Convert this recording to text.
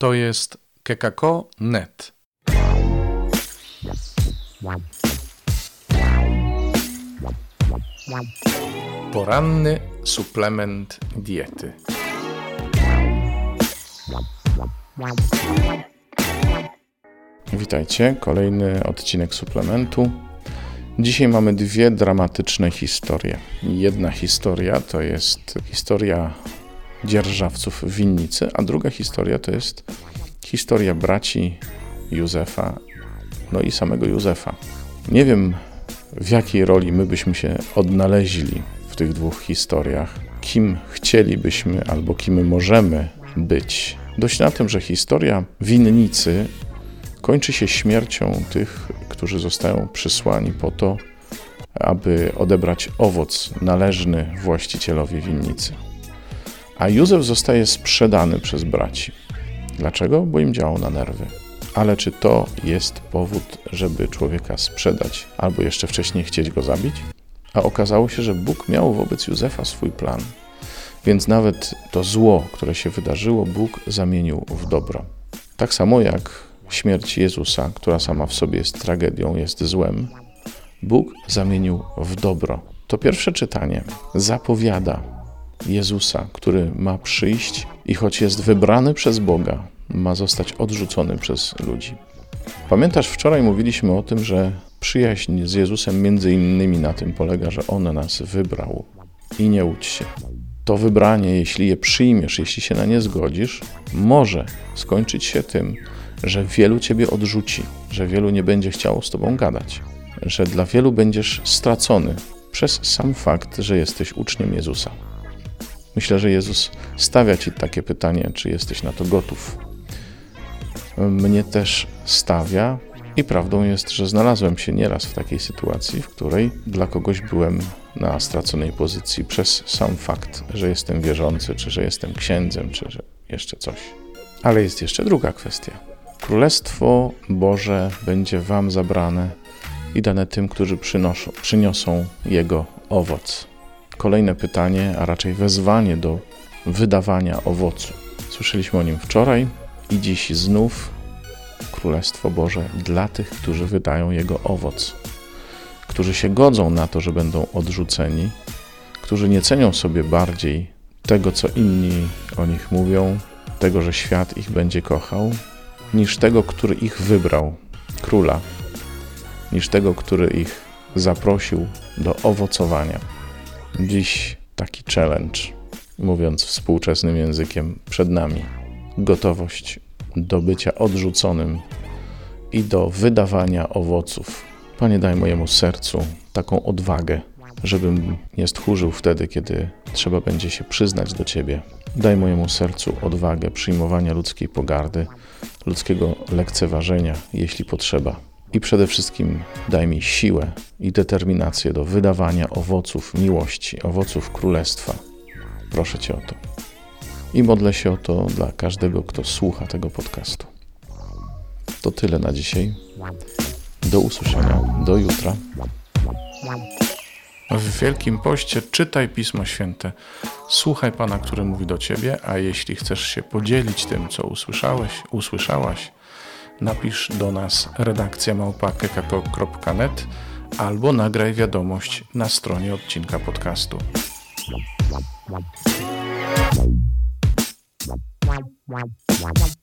To jest kekako.net. Poranny suplement diety. Witajcie, kolejny odcinek suplementu. Dzisiaj mamy dwie dramatyczne historie. Jedna historia to jest historia dzierżawców winnicy, a druga historia to jest historia braci Józefa, no i samego Józefa. Nie wiem, w jakiej roli my byśmy się odnaleźli w tych dwóch historiach, kim chcielibyśmy albo kim możemy być. Dość na tym, że historia winnicy kończy się śmiercią tych, którzy zostają przysłani po to, aby odebrać owoc należny właścicielowi winnicy. A Józef zostaje sprzedany przez braci. Dlaczego? Bo im działał na nerwy. Ale czy to jest powód, żeby człowieka sprzedać, albo jeszcze wcześniej chcieć go zabić? A okazało się, że Bóg miał wobec Józefa swój plan. Więc nawet to zło, które się wydarzyło, Bóg zamienił w dobro. Tak samo jak śmierć Jezusa, która sama w sobie jest tragedią, jest złem, Bóg zamienił w dobro. To pierwsze czytanie zapowiada Jezusa, który ma przyjść i choć jest wybrany przez Boga, ma zostać odrzucony przez ludzi. Pamiętasz, wczoraj mówiliśmy o tym, że przyjaźń z Jezusem między innymi na tym polega, że On nas wybrał. I nie łudź się. To wybranie, jeśli je przyjmiesz, jeśli się na nie zgodzisz, może skończyć się tym, że wielu ciebie odrzuci, że wielu nie będzie chciało z tobą gadać, że dla wielu będziesz stracony przez sam fakt, że jesteś uczniem Jezusa. Myślę, że Jezus stawia ci takie pytanie, czy jesteś na to gotów. Mnie też stawia, i prawdą jest, że znalazłem się nieraz w takiej sytuacji, w której dla kogoś byłem na straconej pozycji przez sam fakt, że jestem wierzący, czy że jestem księdzem, czy że jeszcze coś. Ale jest jeszcze druga kwestia. Królestwo Boże będzie Wam zabrane i dane tym, którzy przynoszą, przyniosą Jego owoc. Kolejne pytanie, a raczej wezwanie do wydawania owocu. Słyszeliśmy o nim wczoraj i dziś znów Królestwo Boże dla tych, którzy wydają Jego owoc, którzy się godzą na to, że będą odrzuceni, którzy nie cenią sobie bardziej tego, co inni o nich mówią, tego, że świat ich będzie kochał, niż tego, który ich wybrał, króla, niż tego, który ich zaprosił do owocowania. Dziś taki challenge, mówiąc współczesnym językiem, przed nami. Gotowość do bycia odrzuconym i do wydawania owoców. Panie, daj mojemu sercu taką odwagę, żebym nie stchórzył wtedy, kiedy trzeba będzie się przyznać do Ciebie. Daj mojemu sercu odwagę przyjmowania ludzkiej pogardy, ludzkiego lekceważenia, jeśli potrzeba. I przede wszystkim daj mi siłę i determinację do wydawania owoców miłości, owoców królestwa. Proszę Cię o to. I modlę się o to dla każdego, kto słucha tego podcastu. To tyle na dzisiaj. Do usłyszenia, do jutra. W Wielkim Poście czytaj Pismo Święte, słuchaj Pana, który mówi do Ciebie, a jeśli chcesz się podzielić tym, co usłyszałeś, usłyszałaś, napisz do nas redakcja małpa.kekako.net albo nagraj wiadomość na stronie odcinka podcastu. Wow, wow, wow.